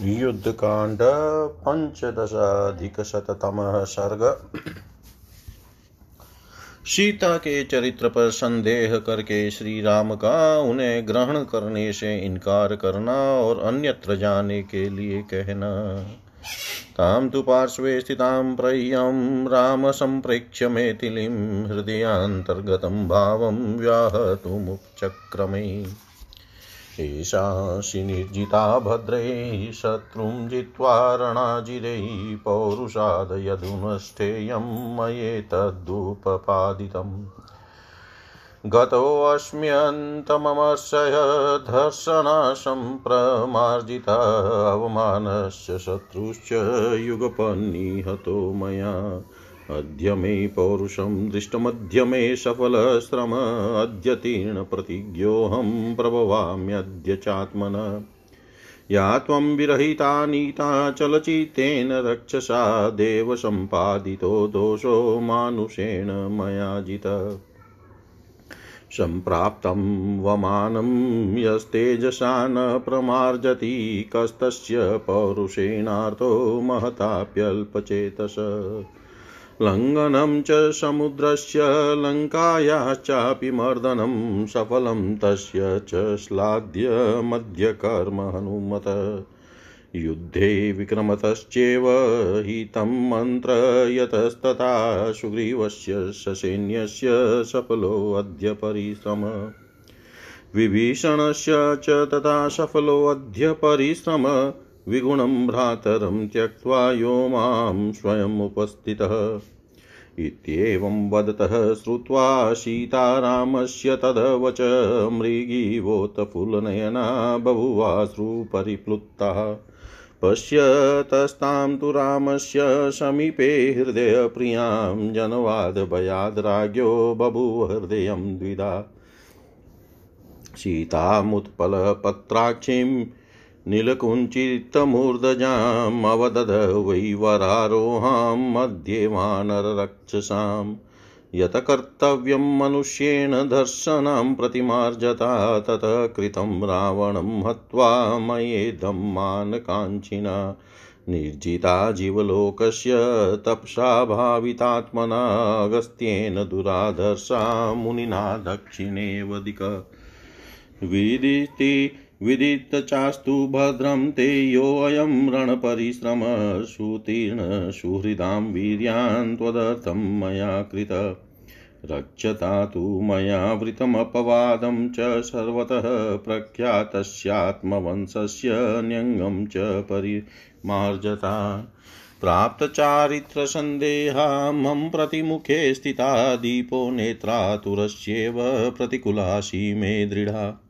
युद्धकाण्ड पंचदशाधिकशततमः सर्ग। सीता के चरित्र पर संदेह करके श्री राम का उन्हें ग्रहण करने से इनकार करना और अन्यत्र जाने के लिए कहना। तां तु पार्श्वे स्थितां प्रह्यं राम सम्प्रेक्ष्य मेथिलीं हृदयान्तर्गतं भावं व्याहतुमुपचक्रमे एषासि निर्जिता भद्रैः शत्रुं जित्वा रणाजिरैः पौरुषादयधुनष्ठेयं मयेतदुपपादितम् गतोऽस्म्यन्तममर्षय धर्षणासम्प्रमार्जित अवमानस्य शत्रुश्च युगपन्निहतो मया। अद्य मे पौरुषं दृष्टमद्य मे सफलश्रम, अद्य तीर्णप्रतिज्ञोऽहं प्रभवाम्यद्य चात्मन। या त्वं विरहिता नीता चलचित्तेन रक्षसा देवसम्पादितो दोषो मानुषेण मया जित सम्प्राप्तं वमानं यस्तेजसा न प्रमार्जति, कस्तस्य पौरुषेणार्थो महताप्यल्पचेतस। लङ्घनं च समुद्रस्य लङ्कायाश्चापि मर्दनं सफलं, तस्य च श्लाघ्यमध्यकर्म हनुमत। युद्धे विक्रमतश्चेव हितं मन्त्रयतस्तथा सुग्रीवस्य, ससैन्यस्य सफलोऽद्य परिश्रम। विभीषणस्य च तथा सफलोऽद्य परिश्रम। विगुणं भ्रातरं त्यक्त्वा यो माँ स्वयमुपस्थितः इत्येवं वदतः श्रुत्वा सीतारामस्य तदवच मृगीवोतफुल्लनयना बभुवाश्रुपरिप्लुत्तः पश्यतस्तां तु रामस्य समीपे हृदयप्रियाँ जनवादभयाद्राज्ञो बभूव हृदयं द्विधा। सीतामुत्पलपत्राक्षीं नीलकुञ्चितमूर्धजामवदद वै वरारोहां मध्ये वानररक्षसाम्। यत कर्तव्यं मनुष्येण दर्शनं प्रतिमार्जता तत कृतं रावणं हत्वा मयेदं मानकाञ्चिना। निर्जिता जीवलोकस्य तपसा भावितात्मना दुराधर्षा मुनिना दक्षिणेवदिक विदिति विदितचास्तु भद्रं ते योऽयं रणपरिश्रम सुतीर्ण सुहृदां वीर्यान् त्वदर्थं मया कृत। रक्षता तु मया वृतमपवादं च सर्वतः प्रख्यातस्यात्मवंशस्य न्यङ्गं च परिमार्जता। प्राप्तचारित्रसन्देहा मम प्रतिमुखे स्थिता दीपो नेत्रातुरस्येव प्रतिकुलाशी मे दृढा।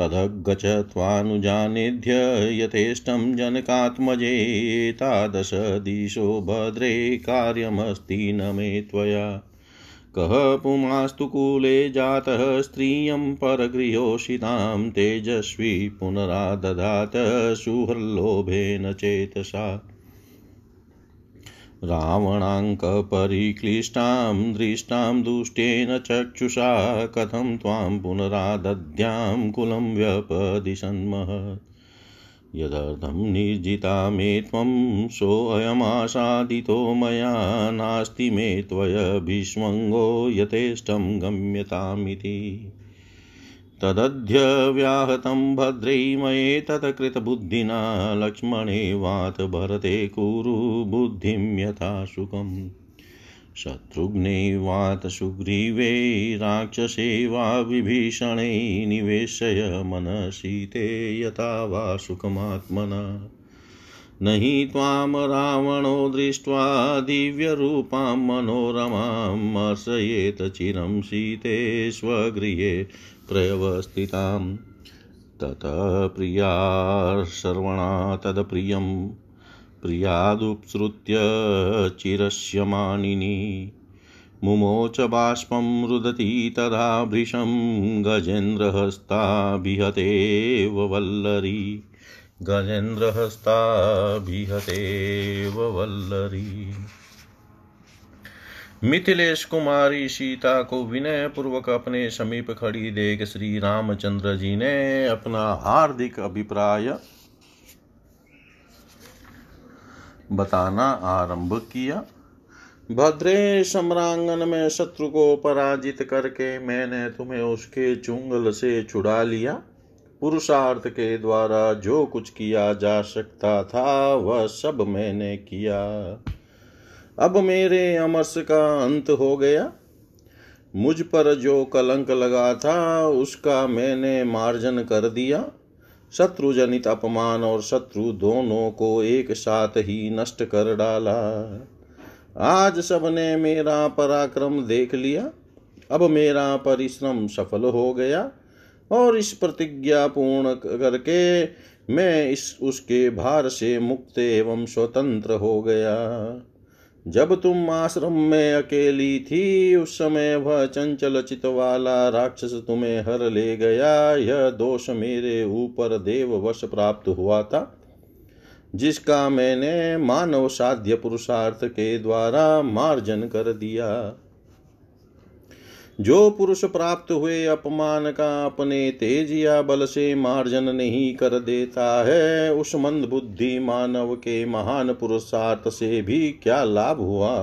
तदगच त्वानुजानिध्य यथेष्टं जनकात्मजे तादश दिशो भद्रे कार्यमस्ति न मे त्वया। कः पुमास्तु कूले जातः स्त्रियं परगृहोषितां तेजस्वी पुनरादधात सुहृल्लोभेन चेतसा। रावणाङ्कपरिक्लिष्टां दृष्टां दुष्टेन चक्षुषा कथं त्वां पुनरादध्यां कुलं व्यपदिशन्महत्। यदर्थं निर्जिता मे त्वं सोऽयमासादितो मया नास्ति मे त्वयभिष्वङ्गो यथेष्टं गम्यतामिति। तदध्य व्याहतं भद्रै मयेतत्कृतबुद्धिना लक्ष्मणे वात भरते कुरु बुद्धिं यथा सुखम् शत्रुघ्ने वात सुग्रीवे राक्षसे वा विभीषणे निवेशय मनसि ते यथा वा सुखमात्मना। न हि त्वां रावणो दृष्ट्वा दिव्यरूपां मनोरमाम् अर्शयेत चिरं सीते स्वगृहे प्रवस्थितां ततः प्रिया सर्वणा तदप्रियं प्रियादुपसृत्य चिरस्य मानिनी मुमोच बाष्पं रुदति तदा भृशं गजेन्द्रहस्ताभिहतेव वल्लरी। गजेन्द्रहस्ताभिहतेव वल्लरी। मिथिलेश कुमारी सीता को विनय पूर्वक अपने समीप खड़ी देख श्री रामचंद्र जी ने अपना हार्दिक अभिप्राय बताना आरंभ किया। भद्रे सम्रांगन में शत्रु को पराजित करके मैंने तुम्हें उसके चुंगल से छुड़ा लिया। पुरुषार्थ के द्वारा जो कुछ किया जा सकता था, वह सब मैंने किया। अब मेरे अमरस का अंत हो गया। मुझ पर जो कलंक लगा था, उसका मैंने मार्जन कर दिया। शत्रु जनित अपमान और शत्रु दोनों को एक साथ ही नष्ट कर डाला। आज सबने मेरा पराक्रम देख लिया। अब मेरा परिश्रम सफल हो गया और इस प्रतिज्ञा पूर्ण करके मैं इस, उसके भार से मुक्त एवं स्वतंत्र हो गया। जब तुम आश्रम में अकेली थी, उस समय वह चंचल चित वाला राक्षस तुम्हें हर ले गया। यह दोष मेरे ऊपर देव वश प्राप्त हुआ था, जिसका मैंने मानव साध्य पुरुषार्थ के द्वारा मार्जन कर दिया। जो पुरुष प्राप्त हुए अपमान का अपने तेज या बल से मार्जन नहीं कर देता है, उस मंद बुद्धि मानव के महान पुरुषार्थ से भी क्या लाभ हुआ?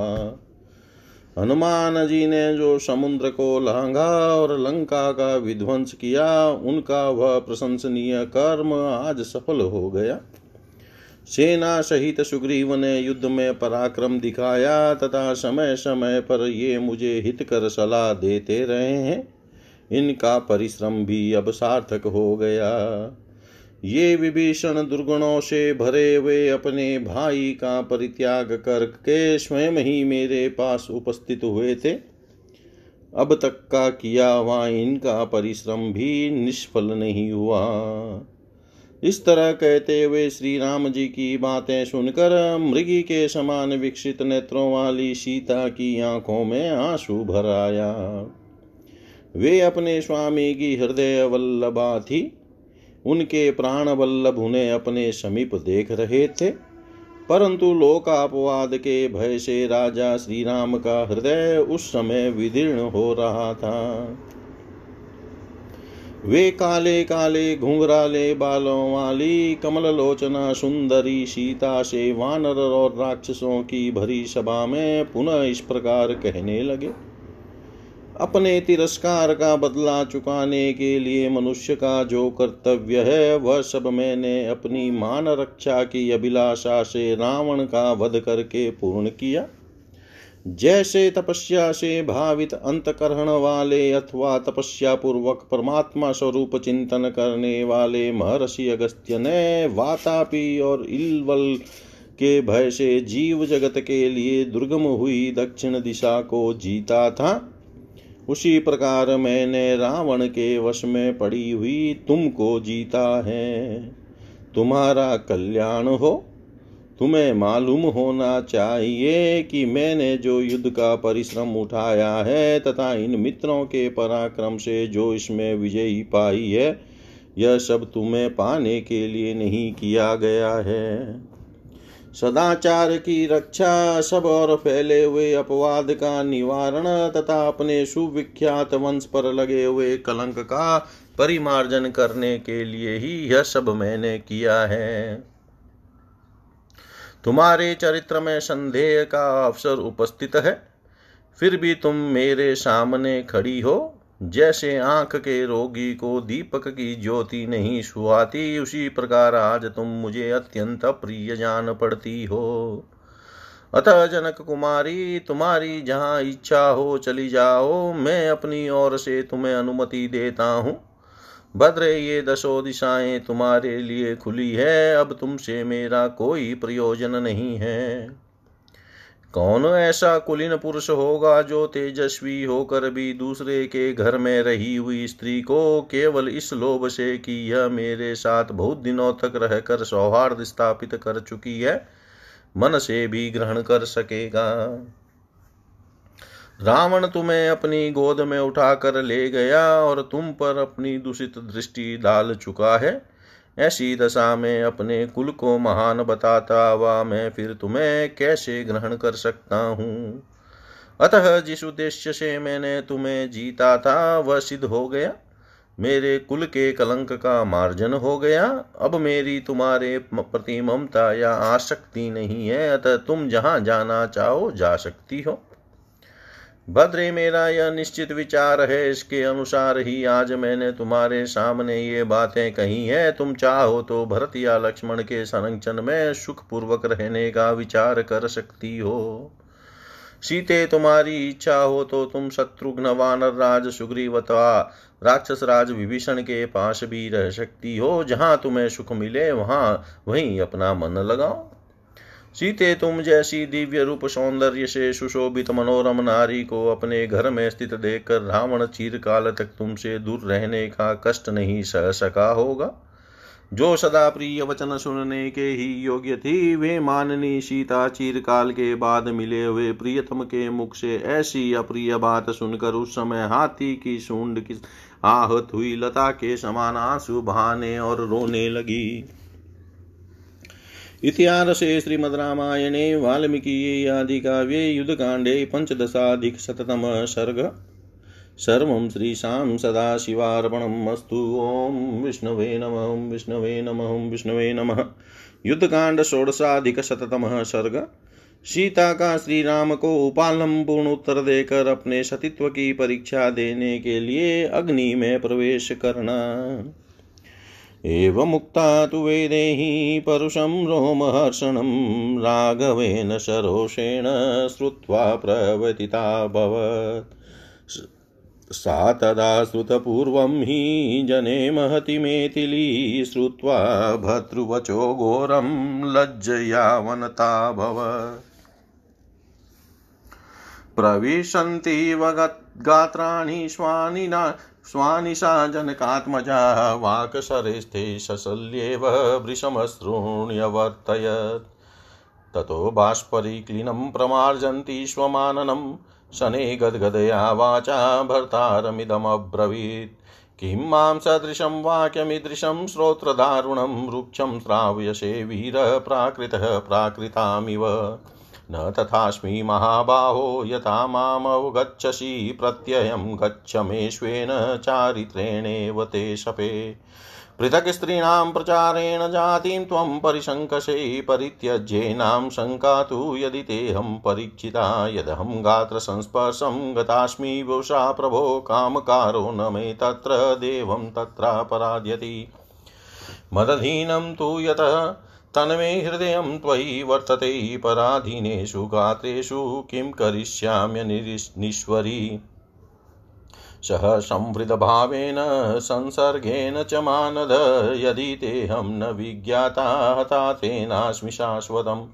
हनुमान जी ने जो समुद्र को लांघा और लंका का विध्वंस किया, उनका वह प्रशंसनीय कर्म आज सफल हो गया। सेना सहित सुग्रीव ने युद्ध में पराक्रम दिखाया, तथा समय समय पर ये मुझे हित कर सलाह देते रहे हैं। इनका परिश्रम भी अब सार्थक हो गया। ये विभीषण दुर्गुणों से भरे हुए अपने भाई का परित्याग करके स्वयं ही मेरे पास उपस्थित हुए थे। अब तक का किया हुआ इनका परिश्रम भी निष्फल नहीं हुआ। इस तरह कहते हुए श्री राम जी की बातें सुनकर मृगी के समान विकसित नेत्रों वाली सीता की आँखों में आँसू भर आया। वे अपने स्वामी की हृदय वल्लभा थी। उनके प्राण वल्लभ उन्हें अपने समीप देख रहे थे। परंतु लोकापवाद के भय से राजा श्री राम का हृदय उस समय विदीर्ण हो रहा था। वे काले काले घुंघराले बालों वाली कमल लोचना सुंदरी सीता से वानर और राक्षसों की भरी सभा में पुनः इस प्रकार कहने लगे। अपने तिरस्कार का बदला चुकाने के लिए मनुष्य का जो कर्तव्य है, वह सब मैंने अपनी मान रक्षा की अभिलाषा से रावण का वध करके पूर्ण किया। जैसे तपस्या से भावित अंतकरण वाले अथवा तपस्या पूर्वक परमात्मा स्वरूप चिंतन करने वाले महर्षि अगस्त्य ने वातापी और इलवल के भय से जीव जगत के लिए दुर्गम हुई दक्षिण दिशा को जीता था। उसी प्रकार मैंने रावण के वश में पड़ी हुई तुमको जीता है। तुम्हारा कल्याण हो। तुम्हें मालूम होना चाहिए कि मैंने जो युद्ध का परिश्रम उठाया है तथा इन मित्रों के पराक्रम से जो इसमें विजयी पाई है, यह सब तुम्हें पाने के लिए नहीं किया गया है। सदाचार की रक्षा, सब और फैले हुए अपवाद का निवारण तथा अपने सुविख्यात वंश पर लगे हुए कलंक का परिमार्जन करने के लिए ही यह सब मैंने किया है। तुम्हारे चरित्र में संदेह का अवसर उपस्थित है। फिर भी तुम मेरे सामने खड़ी हो। जैसे आँख के रोगी को दीपक की ज्योति नहीं सुहाती, उसी प्रकार आज तुम मुझे अत्यंत प्रिय जान पड़ती हो। अतः जनक कुमारी, तुम्हारी जहाँ इच्छा हो चली जाओ। मैं अपनी ओर से तुम्हें अनुमति देता हूँ। भद्र ये दसो दिशाएँ तुम्हारे लिए खुली है, अब तुमसे मेरा कोई प्रयोजन नहीं है। कौन ऐसा कुलीन पुरुष होगा जो तेजस्वी होकर भी दूसरे के घर में रही हुई स्त्री को केवल इस लोभ से कि यह मेरे साथ बहुत दिनों तक रहकर सौहार्द स्थापित कर चुकी है, मन से भी ग्रहण कर सकेगा। रावण तुम्हें अपनी गोद में उठाकर ले गया और तुम पर अपनी दूषित दृष्टि डाल चुका है। ऐसी दशा में अपने कुल को महान बताता हुआ मैं फिर तुम्हें कैसे ग्रहण कर सकता हूँ? अतः जिस उद्देश्य से मैंने तुम्हें जीता था, वह सिद्ध हो गया। मेरे कुल के कलंक का मार्जन हो गया। अब मेरी तुम्हारे प्रति ममता या आसक्ति नहीं है, अतः तुम जहाँ जाना चाहो जा सकती हो। भद्रे मेरा यह निश्चित विचार है, इसके अनुसार ही आज मैंने तुम्हारे सामने ये बातें कही है। तुम चाहो तो भरत या लक्ष्मण के संरक्षण में सुख पूर्वक रहने का विचार कर सकती हो। सीते, तुम्हारी इच्छा हो तो तुम शत्रुघ्न वानर राज सुग्रीव अथवा राक्षस राज विभीषण के पास भी रह सकती हो। जहाँ तुम्हें सुख मिले, वहाँ वहीं अपना मन लगाओ। सीते तुम जैसी दिव्य रूप सौंदर्य से सुशोभित मनोरम नारी को अपने घर में स्थित देखकर रावण चीरकाल तक तुमसे दूर रहने का कष्ट नहीं सह सका होगा। जो सदा प्रिय वचन सुनने के ही योग्य थी, वे माननी सीता चीरकाल के बाद मिले हुए प्रियतम के मुख से ऐसी अप्रिय बात सुनकर उस समय हाथी की सूंड की आहत हुई, लता के समान आँसू बहाने और रोने लगी। इतिहासे श्रीमद्रामायणे वाल्मीकि आदि काव्ये युद्धकाण्डे पञ्चदशाधिकशततम सर्ग। सर्वं श्रीशां सदाशिवार्पणम् अस्तु। ॐ विष्णवे नमः विष्णवे नमः विष्णवे नमः। युद्धकांड षोडशाधिकशततमः सर्ग। सीता का श्री राम को उपालम पूर्ण उत्तर देकर अपने सतीत्व की परीक्षा देने के लिए अग्नि में प्रवेश करना। एवमुक्ता तु वेदेहि परुषं रोमहर्षणं राघवेन सरोषेण श्रुत्वा प्रवतिताभवत् सा तदा श्रुतपूर्वं हि जने महति मेथिली श्रुत्वा भर्तृवचो घोरं लज्जयावनताभवत् प्रविशन्तीव गात्राणि स्वानिना स्वानिशा जनकात्मजा वाक्सरेस्थे शशल्येव वृषमश्रूण्यवर्तयत्। ततो बाष्परिक्लिनं प्रमार्जन्ति स्वमाननं। शने गद्गदया वाचा भर्तारमिदमब्रवीत्। किं माँ सदृशं वाक्यमीदृशं श्रोत्रदारुणं रुक्षं श्राव्यसे वीरः प्राकृतः प्राकृतामिव। न तथास्मि महाबाहो, यथा मामवगच्छसि प्रत्ययं गच्छ मे स्वेन चारित्रेणेव ते शपे। पृथक् स्त्रीणां प्रचारेण जातिं त्वं परिशङ्कषे परित्यज्येनां शङ्का तु यदि तेऽहं परीक्षिता यदहं गात्रसंस्पर्शं गतास्मि वुषा प्रभो, कामकारो न मे तत्र, देवं तत्रापराध्यति। मदधीनं तु यतः तन्मे हृदयं त्वयि वर्तते पराधीनेषु गात्रेषु किं करिष्याम्यनिश्वरी सः संवृतभावेन संसर्गेण च मानद, यदि तेऽहं न विज्ञाता हता तेनास्मि शाश्वतम्।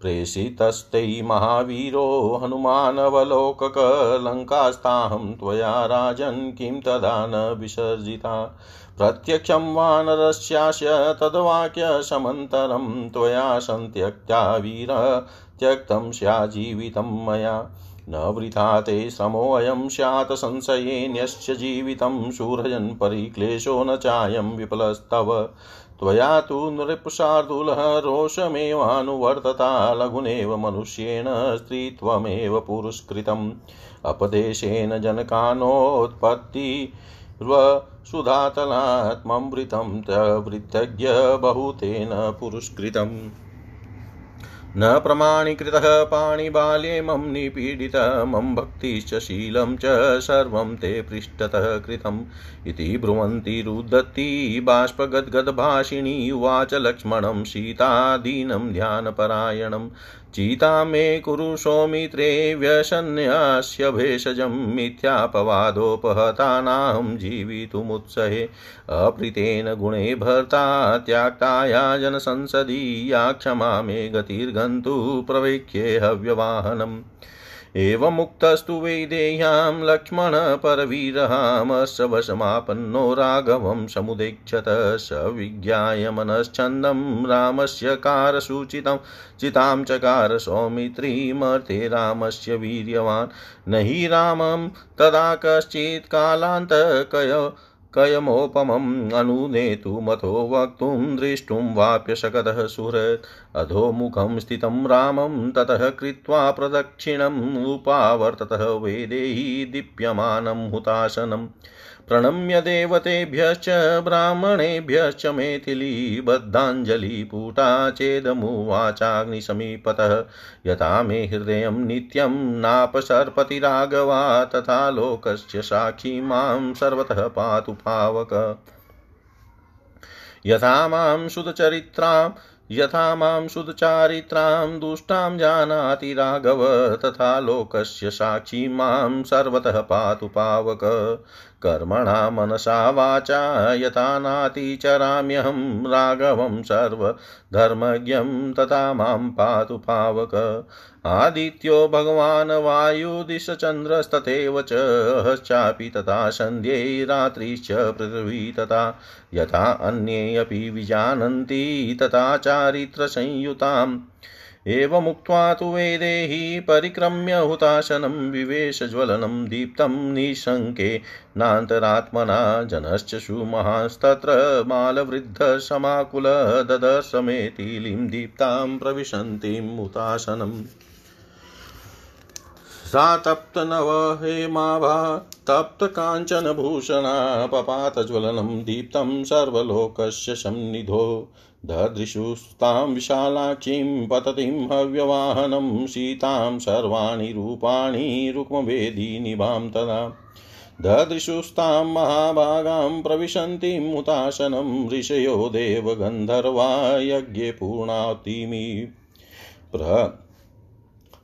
प्रेषितस्ते महावीरो हनुमानवलोककलङ्कास्ताहं त्वया राजन् किं तदा न विसर्जिता। प्रत्यक्षं वानरस्यास्य तद्वाक्यसमन्तरं त्वया सन्त्यक्त्या वीर, त्यक्तं स्याजीवितं मया। न वृथा ते श्रमोऽयं स्यात् संशयेन्यश्च जीवितं शूरजन् परिक्लेशो न चायं विफलस्तव। त्वया तु नृपशार्दूलः रोषमेवानुवर्तता, लघुनेव मनुष्येण स्त्रीत्वमेव पुरस्कृतम्। अपदेशेन जनकानोत्पत्ति सुधातलात्ममृतं तवृतज्ञ बहुतेन पुरस्कृतम्। न प्रमाणीकृतः पाणिबाल्ये मम निपीडित मम भक्तिश्च शीलं च सर्वं ते पृष्ठतः कृतम् इति ब्रुवन्ति रुदत्ति बाष्पगद्गद्भाषिणी उवाच लक्ष्मणं सीतादीनं ध्यानपरायणं चिता मे कुरु सौमित्रे व्यसन्यास्य भेषजं मिथ्यापवादोपहतानां जीवितुमुत्सहे। अप्रीतेन गुणे भर्ता त्याक्ताया जनसंसदीया क्षमा मे गतिर्गन्तु प्रवेक्ष्ये हव्यवाहनम्। एवमुक्तस्तु वैदेह्यां लक्ष्मणपरवीरहामर्षवशमापन्नो राघवं समुदेक्षत स विज्ञाय मनश्छन्दं रामस्य कारसूचितं चितां चकार सौमित्रीमर्ते रामस्य वीर्यवान् न हि रामं तदा कश्चित् कालान्तकय कयमोपमम् अनुनेतुमथो वक्तुं द्रष्टुं वाप्यशकतः सुहृत्। अधोमुखं स्थितं रामं ततः कृत्वा प्रदक्षिणम् उपावर्ततः वेदेहि दीप्यमानं हुताशनम्। प्रणम्य देवतेभ्यश्च ब्राह्मणेभ्यश्च मैथिलीबद्धाञ्जलिपूटा चेदमुवाचाग्निसमीपतः यथा मे हृदयं नित्यं नापसर्पति राघवा तथा लोकस्य साक्षी माँ सर्वतः पातु पावक यथा माँ सुदचरित्रां यथा माँ सुदचारित्रां दुष्टां जानाति राघव, तथा लोकस्य साक्षी माँ सर्वतः पातु पावक कर्मणा मनसा वाचा, यथा नातिचराम्यहं राघवं सर्वधर्मज्ञं तथा माँ पातु पावक आदित्यो भगवान् वायुदिशचन्द्रस्तथैव च चापि तथा सन्ध्ये रात्रिश्च पृथिवी तथा, यथा अन्ये अपि विजानन्ति तथा चारित्रसंयुताम्। एवमुक्त्वा तु वेदेहि परिक्रम्य हुताशनं विवेशज्वलनं दीप्तं निशङ्के नान्तरात्मना जनश्च सुमहास्तत्र मालवृद्धसमाकुल ददसमेतिलीं दीप्तां प्रविशन्तीं हुताशनम् सा तप्तनवहेमाभा तप्तकाञ्चनभूषणा पपातज्वलनं दीप्तं सर्वलोकस्य सन्निधो ददृशुस्तां विशालाक्षीं पततिं हव्यवाहनं, सीतां सर्वाणि रूपाणि रुक्मवेदीनिभां तदा। ददृशुस्तां महाभागां प्रविशन्तीं मुताशनं, ऋषयो देवगन्धर्वा यज्ञे पूर्णातिमि। प्र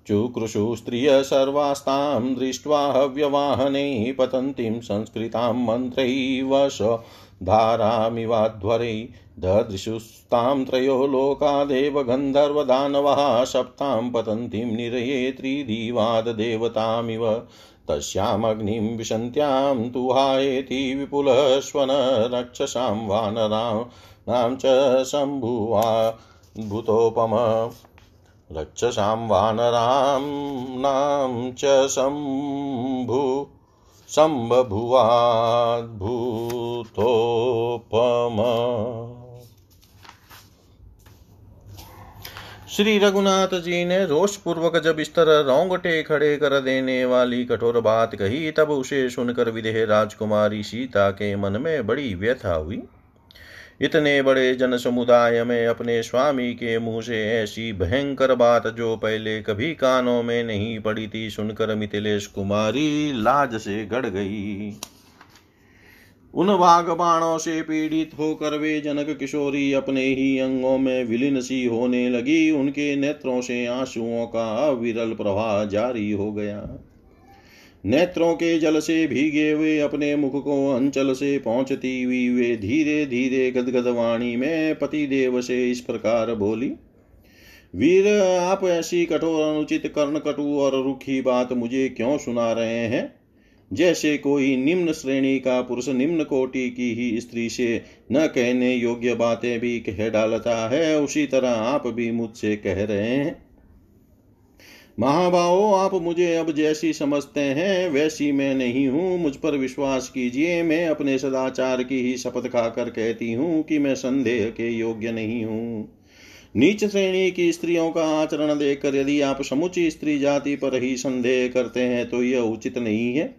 चुकृषु स्त्रिय सर्वास्तां दृष्ट्वा हव्यवाहने पतन्तीं संस्कृतां मन्त्रैवश धारामिवाध्वरै ददृशुस्तां त्रयो लोकादेव गन्धर्वदानवः सप्तां पतन्तीं निरये त्रिदिवाददेवतामिव तस्यामग्निं विशन्त्यां तु हायेति विपुलश्वन रक्षसां च शम्भुवाद्भुतोपम। रक्षसां वानराणां च शम्भु शम्बभुवाद्भुतोपम श्री रघुनाथ जी ने रोष पूर्वक जब इस तरह रोंगटे खड़े कर देने वाली कठोर बात कही, तब उसे सुनकर विदेह राजकुमारी सीता के मन में बड़ी व्यथा हुई। इतने बड़े जन समुदाय में अपने स्वामी के मुँह से ऐसी भयंकर बात जो पहले कभी कानों में नहीं पड़ी थी सुनकर मिथिलेश कुमारी लाज से गड़ गई। उन वाघ बाणों से पीड़ित होकर वे जनक किशोरी अपने ही अंगों में विलीन सी होने लगी। उनके नेत्रों से आंसुओं का अविरल प्रवाह जारी हो गया। नेत्रों के जल से भीगे हुए अपने मुख को अंचल से पहुँचती हुई वे धीरे धीरे गदगद वाणी में पति देव से इस प्रकार बोली, वीर, आप ऐसी कठोर अनुचित कर्ण कटु और रुखी बात मुझे क्यों सुना रहे हैं? जैसे कोई निम्न श्रेणी का पुरुष निम्न कोटि की ही स्त्री से न कहने योग्य बातें भी कह डालता है, उसी तरह आप भी मुझसे कह रहे हैं। महाभाव, आप मुझे अब जैसी समझते हैं, वैसी मैं नहीं हूँ। मुझ पर विश्वास कीजिए, मैं अपने सदाचार की ही शपथ खाकर कहती हूँ कि मैं संदेह के योग्य नहीं हूँ। नीच श्रेणी की स्त्रियों का आचरण देखकर यदि आप समुची स्त्री जाति पर ही संदेह करते हैं तो यह उचित नहीं है।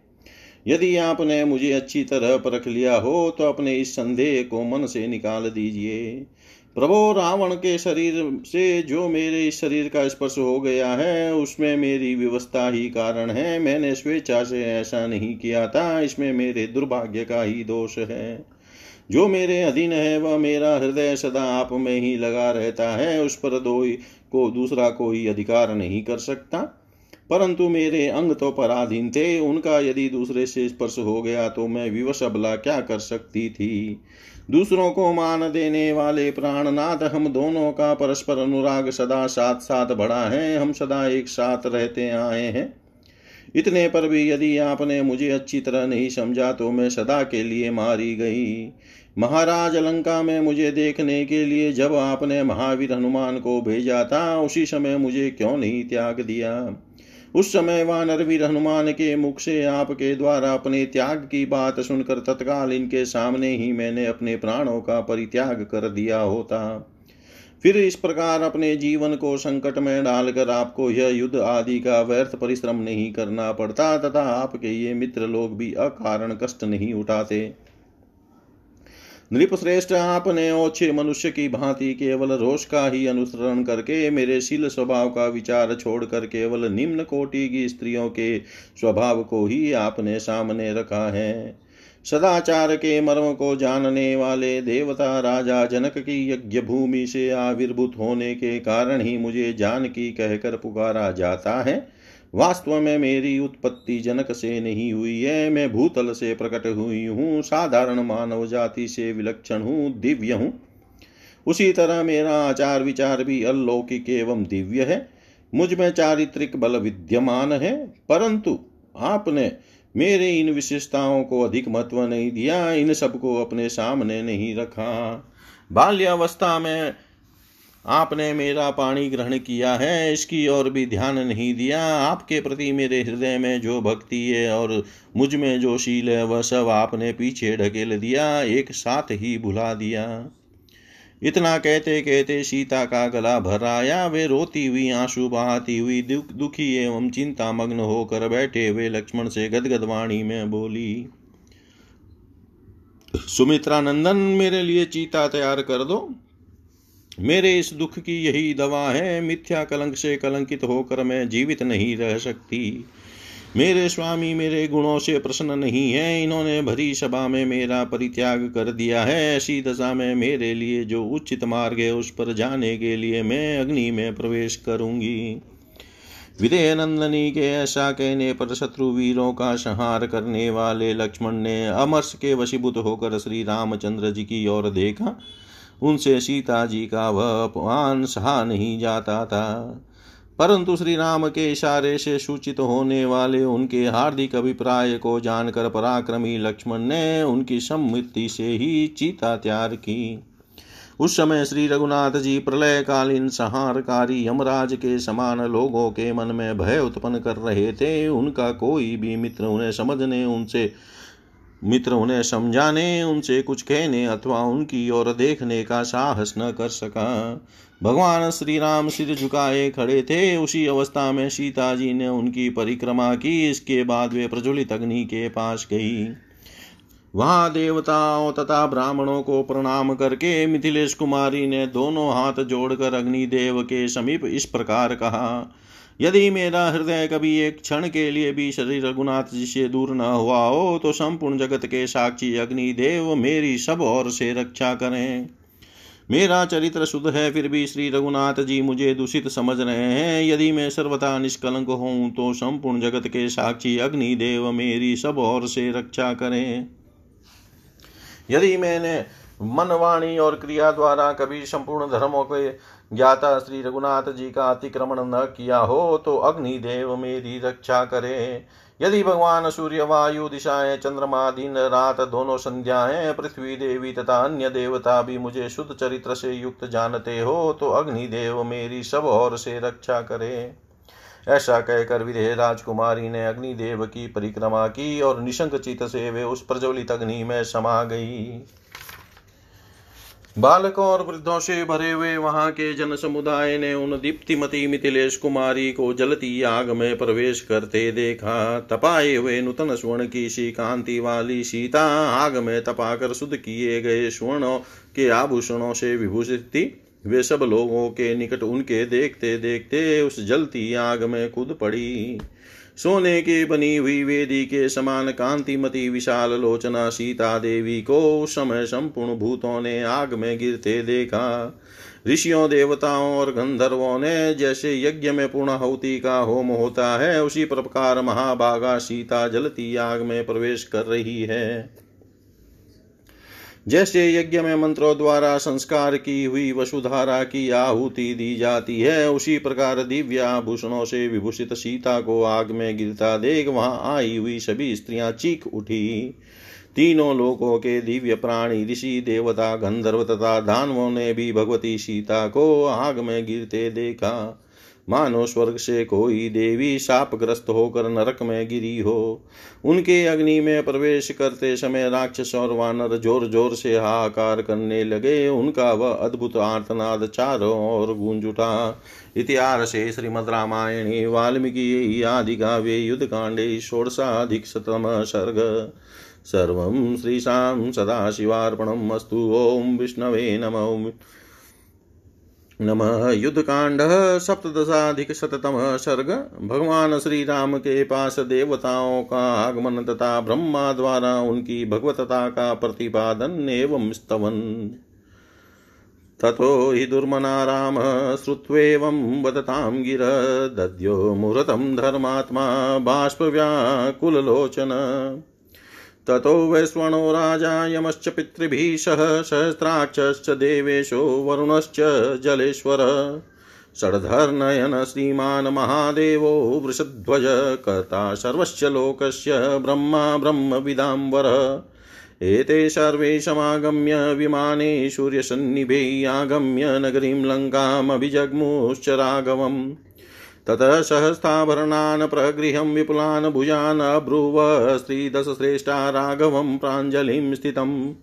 यदि आपने मुझे अच्छी तरह परख लिया हो तो अपने इस संदेह को मन से निकाल दीजिए। प्रभो रावण के शरीर से जो मेरे शरीर का स्पर्श हो गया है, उसमें मेरी व्यवस्था ही कारण है। मैंने स्वेच्छा से ऐसा नहीं किया था। इसमें मेरे दुर्भाग्य का ही दोष है। जो मेरे अधीन है, वह मेरा हृदय सदा आप में ही लगा रहता है। उस पर दो को दूसरा कोई अधिकार नहीं कर सकता। परंतु मेरे अंग तो पराधीन थे। उनका यदि दूसरे से स्पर्श हो गया तो मैं विवश अबला क्या कर सकती थी? दूसरों को मान देने वाले प्राणनाथ हम दोनों का परस्पर अनुराग सदा साथ साथ बढ़ा है। हम सदा एक साथ रहते आए हैं। इतने पर भी यदि आपने मुझे अच्छी तरह नहीं समझा तो मैं सदा के लिए मारी गई। महाराज, लंका में मुझे देखने के लिए जब आपने महावीर हनुमान को भेजा था, उसी समय मुझे क्यों नहीं त्याग दिया? उस समय वानर वीर हनुमान के मुख से आपके द्वारा अपने त्याग की बात सुनकर तत्काल इनके सामने ही मैंने अपने प्राणों का परित्याग कर दिया होता। फिर इस प्रकार अपने जीवन को संकट में डालकर आपको यह युद्ध आदि का व्यर्थ परिश्रम नहीं करना पड़ता, तथा आपके ये मित्र लोग भी अकारण कष्ट नहीं उठाते। नृप श्रेष्ठ आपने ओछे मनुष्य की भांति केवल रोष का ही अनुसरण करके मेरे शील स्वभाव का विचार छोड़कर केवल निम्न कोटि की स्त्रियों के स्वभाव को ही आपने सामने रखा है। सदाचार के मर्म को जानने वाले देवता राजा जनक की यज्ञ भूमि से आविर्भूत होने के कारण ही मुझे जानकी कहकर पुकारा जाता है। वास्तव में मेरी उत्पत्ति जनक से नहीं हुई है। मैं भूतल से प्रकट हुई हूँ, साधारण मानव जाति से विलक्षण हूँ, दिव्य हूँ। उसी तरह मेरा आचार विचार भी अलौकिक एवं दिव्य है। मुझमें चारित्रिक बल विद्यमान है, परंतु आपने मेरे इन विशेषताओं को अधिक महत्व नहीं दिया, इन सबको अपने सामने नहीं रखा। बाल्यावस्था में आपने मेरा पानी ग्रहण किया है, इसकी ओर भी ध्यान नहीं दिया। आपके प्रति मेरे हृदय में जो भक्ति है और मुझमें जो शील है, वह सब आपने पीछे ढकेल दिया, एक साथ ही भुला दिया। इतना कहते कहते सीता का गला भर आया, वे रोती हुई आँसू बहाती हुई दुख दुखी एवं चिंता मग्न होकर बैठे वे लक्ष्मण से गदगद वाणी में बोली सुमित्रा नंदन मेरे लिए चीता तैयार कर दो। मेरे इस दुख की यही दवा है, मिथ्या कलंक से कलंकित होकर मैं जीवित नहीं रह सकती। मेरे स्वामी मेरे गुणों से प्रसन्न नहीं है, इन्होंने भरी सभा में मेरा परित्याग कर दिया है। ऐसी दशा में मेरे लिए जो उचित मार्ग है, उस पर जाने के लिए मैं अग्नि में प्रवेश करूँगी। विदय नंदनी के ऐसा कहने पर शत्रु वीरों का संहार करने वाले लक्ष्मण ने अमर्ष के वशीभूत होकर श्री रामचंद्र जी की ओर देखा। उनसे सीता जी का वह अपमान सहा नहीं जाता था। परंतु श्री राम के इशारे से सूचित होने वाले उनके हार्दिक अभिप्राय को जानकर पराक्रमी लक्ष्मण ने उनकी सम्मति से ही चीता तैयार की। उस समय श्री रघुनाथ जी प्रलयकालीन संहारकारी यमराज के समान लोगों के मन में भय उत्पन्न कर रहे थे। उनका कोई भी मित्र उन्हें समझने, उनसे मित्र उन्हें समझाने, उनसे कुछ कहने अथवा उनकी ओर देखने का साहस न कर सका। भगवान श्री राम सिर झुकाए खड़े थे। उसी अवस्था में सीता जी ने उनकी परिक्रमा की। इसके बाद वे प्रज्वलित अग्नि के पास गई। वहाँ देवताओं तथा ब्राह्मणों को प्रणाम करके मिथिलेश कुमारी ने दोनों हाथ जोड़कर अग्निदेव के समीप इस प्रकार कहा यदि मेरा हृदय कभी एक क्षण के लिए भी शरीर रघुनाथ जी से दूर न हुआ हो तो संपूर्ण जगत के साक्षी अग्निदेव मेरी सब ओर से रक्षा करें। मेरा चरित्र शुद्ध है, फिर भी श्री रघुनाथ जी मुझे दूषित समझ रहे हैं। यदि मैं सर्वथा निष्कलंक हूँ तो संपूर्ण जगत के साक्षी अग्निदेव मेरी सब ओर से रक्षा करें। यदि मैंने मन वाणी और क्रिया द्वारा कभी संपूर्ण धर्मों के ज्ञाता श्री रघुनाथ जी का अतिक्रमण न किया हो तो अग्निदेव मेरी रक्षा करे। यदि भगवान सूर्य, वायु, दिशाएँ, चंद्रमा, दिन, रात दोनों संध्याएँ, पृथ्वी देवी तथा अन्य देवता भी मुझे शुद्ध चरित्र से युक्त जानते हो तो अग्निदेव मेरी सब ओर से रक्षा करे। ऐसा कहकर विदेह राजकुमारी ने अग्निदेव की परिक्रमा की और निशंक चित से वे उस प्रज्वलित अग्नि में समा गई। बालकों और वृद्धों से भरे हुए वहाँ के जन समुदाय ने उन दीप्तिमती मिथिलेश कुमारी को जलती आग में प्रवेश करते देखा। तपाए हुए नूतन स्वर्ण की सी कांति वाली सीता आग में तपाकर शुद्ध किए गए स्वर्ण के आभूषणों से विभूषित थी। वे सब लोगों के निकट उनके देखते देखते उस जलती आग में कूद पड़ी। सोने की बनी हुई वेदी के समान कांतिमती विशाल लोचना सीता देवी को समय संपूर्ण भूतों ने आग में गिरते देखा। ऋषियों, देवताओं और गंधर्वों ने जैसे यज्ञ में पूर्णाहुति का होम होता है, उसी प्रकार महाभागा सीता जलती आग में प्रवेश कर रही है। जैसे यज्ञ में मंत्रों द्वारा संस्कार की हुई वसुधारा की आहुति दी जाती है, उसी प्रकार दिव्य आभूषणों से विभूषित सीता को आग में गिरता देख वहाँ आई हुई सभी स्त्रियाँ चीख उठी। तीनों लोकों के दिव्य प्राणी, ऋषि, देवता, गंधर्व तथा दानवों ने भी भगवती सीता को आग में गिरते देखा। मानो स्वर्ग से कोई देवी शापग्रस्त होकर नरक में गिरी हो। उनके अग्नि में प्रवेश करते समय राक्षस और वानर ज़ोर ज़ोर से हाहाकार करने लगे। उनका वह अद्भुत आर्तनाद चारों ओर गूंज उठा। इतिहास श्रीमद् रामायणे, वाल्मीकि, आदि काव्ये युद्धकाण्डे षोडशाधिकशतम सर्ग। सर्वं श्रीशां सदाशिवार्पणम् अस्तु। ॐ विष्णवे नमो। नमः युद्धकांड सप्तदशाधिकशततम सर्ग। भगवान श्री राम के पास देवताओं का आगमन तथा ब्रह्मा द्वारा उनकी भगवतता का प्रतिपादन एवं स्तवन। ततो हि दुर्मना राम श्रुत्वेवं वदतां गिर, दद्यो मुहूर्तं धर्मात्मा बाष्पव्याकुललोचन। ततो वैश्वणो राजा यमश्च पितृभिः सह सहस्राक्षश्च देवेशो वरुणश्च जलेश्वर। षड्धर्नयन श्रीमान् महादेवो वृषध्वज, कर्ता सर्वस्य लोकस्य ब्रह्मा ब्रह्मविदाम्बर एते सर्वे समागम्य विमाने सूर्यसन्निभे आगम्य नगरीं लङ्कामभिजग्मुश्च राघवम्। ततः सहस्ताभरणान् प्रगृहं विपुलान् भुजान् अब्रुव स्त्रीदशश्रेष्ठा राघवं प्राञ्जलिं स्थितम्।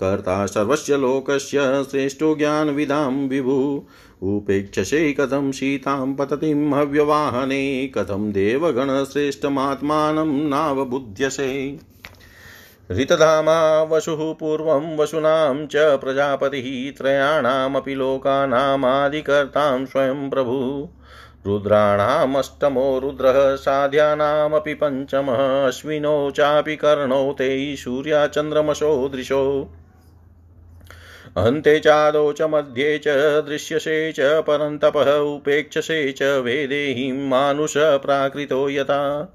कर्ता सर्वस्य लोकस्य श्रेष्ठो ज्ञानविदां विभु। उपेक्षसे कथं सीतां पततिं हव्यवाहने, कथं देवगणश्रेष्ठमात्मानं नावबुध्यसे। ऋतधामा वसुः पूर्वं वसूनां च प्रजापतिः, त्रयाणामपि लोकानामादिकर्तां स्वयं प्रभु। रुद्राणामष्टमो रुद्रः साध्यानामपि पञ्चमः, अश्विनौ चापि कर्णौ ते सूर्याचन्द्रमसो दृशो। अन्ते चादौ च मध्ये च दृश्यसे च परन्तपः, उपेक्षसे च वेदेहीं मानुषप्राकृतो यथा।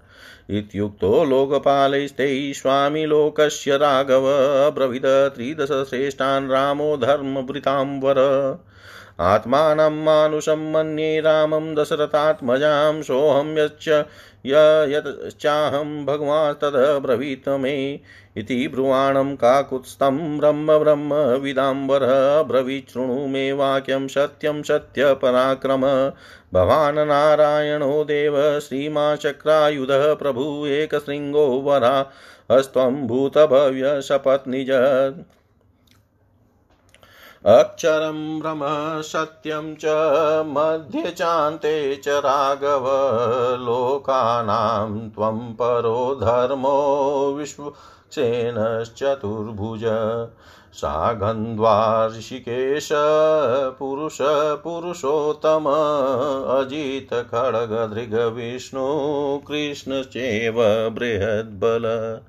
इत्युक्तो लोकपालैस्ते स्वामी लोकस्य राघव, ब्रवीद त्रिदशश्रेष्ठान् रामो धर्मभृताम्बर आत्मानं मानुषं मन्ये रामं दशरथात्मजां सोऽहं यच्च यच्चाहं भगवान् तद्ब्रवीत मे इति ब्रुवाणं काकुत्स्थं ब्रह्म ब्रह्म विदाम्बरः ब्रवीशृणु मे वाक्यं सत्यं सत्यपराक्रम। भवान् नारायणो देव, श्रीमाचक्रायुधः प्रभु, एकशृङ्गो वरा हस्त्वं भूतभव्यशपत्निज अक्षरं ब्रह्म सत्यं च, मध्ये चान्ते च राघव लोकानां त्वं परो धर्मो विश्वसेनश्चतुर्भुज। सागन्ध्वार्षिकेश पुरुष पुरुषोत्तम अजितखड्गधृगविष्णु कृष्णश्चैव बृहद्बल।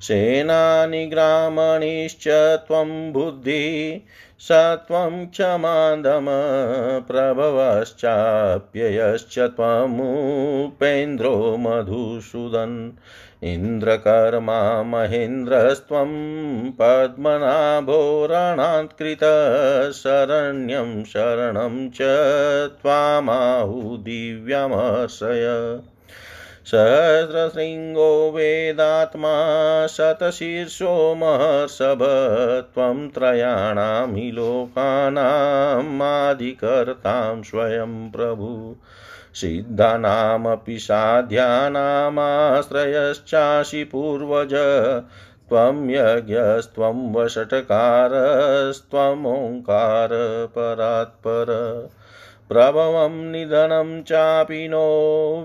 सेनानिग्रामणिश्च त्वं बुद्धि सत्वं क्षमादम प्रभवश्चाप्ययश्च त्वमुपेन्द्रो मधुसूदन् इन्द्रकर्मा महेन्द्रस्त्वं पद्मनाभोरणात्कृतशरण्यं शरणं च त्वामाहुदिव्यमर्शय सहस्रशृङ्गो वेदात्मा शतशीर्षो महर्षभ त्वं त्रयाणां हि लोकानामादिकर्तां स्वयं प्रभु। सिद्धानामपि साध्यानामाश्रयश्चासि पूर्वज, त्वं यज्ञस्त्वं वषट्कारस्त्वमोङ्कार परात्पर प्रभवं निधनं चापि नो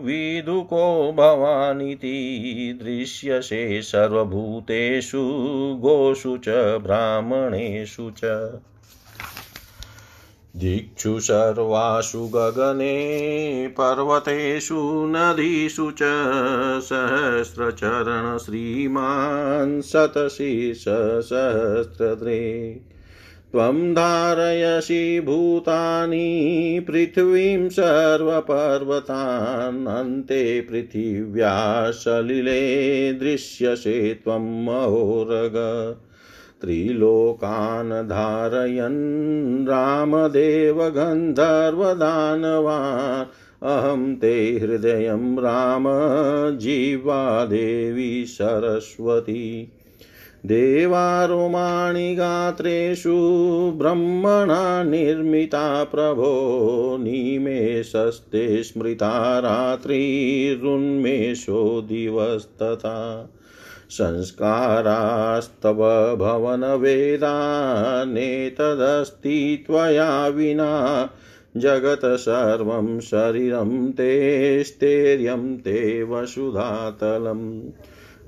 विदुको भवानिति दृश्यसे सर्वभूतेषु गोषु च ब्राह्मणेषु च। दिक्षु सर्वासु गगने पर्वतेषु नदीषु च सहस्रचरण श्रीमान् शतशीर्ष त्वं धारयसि भूतानि पृथिवीं सर्वपर्वतान् पृथिव्या सलिले दृश्यसे त्वं महोरग। त्रिलोकान् धारयन् रामदेवगन्धर्वदानवान्। अहं ते हृदयं राम जीवा देवी सरस्वती। देवारोमाणि गात्रेषु ब्रह्मणा निर्मिता प्रभो निमेषस्ते स्मृता रात्रिरुन्मेषो दिवस्तथा। संस्कारास्तव भवनवेदानेतदस्ति त्वया विना। जगत् सर्वं शरीरं ते स्थैर्यं ते वसुधातलम्।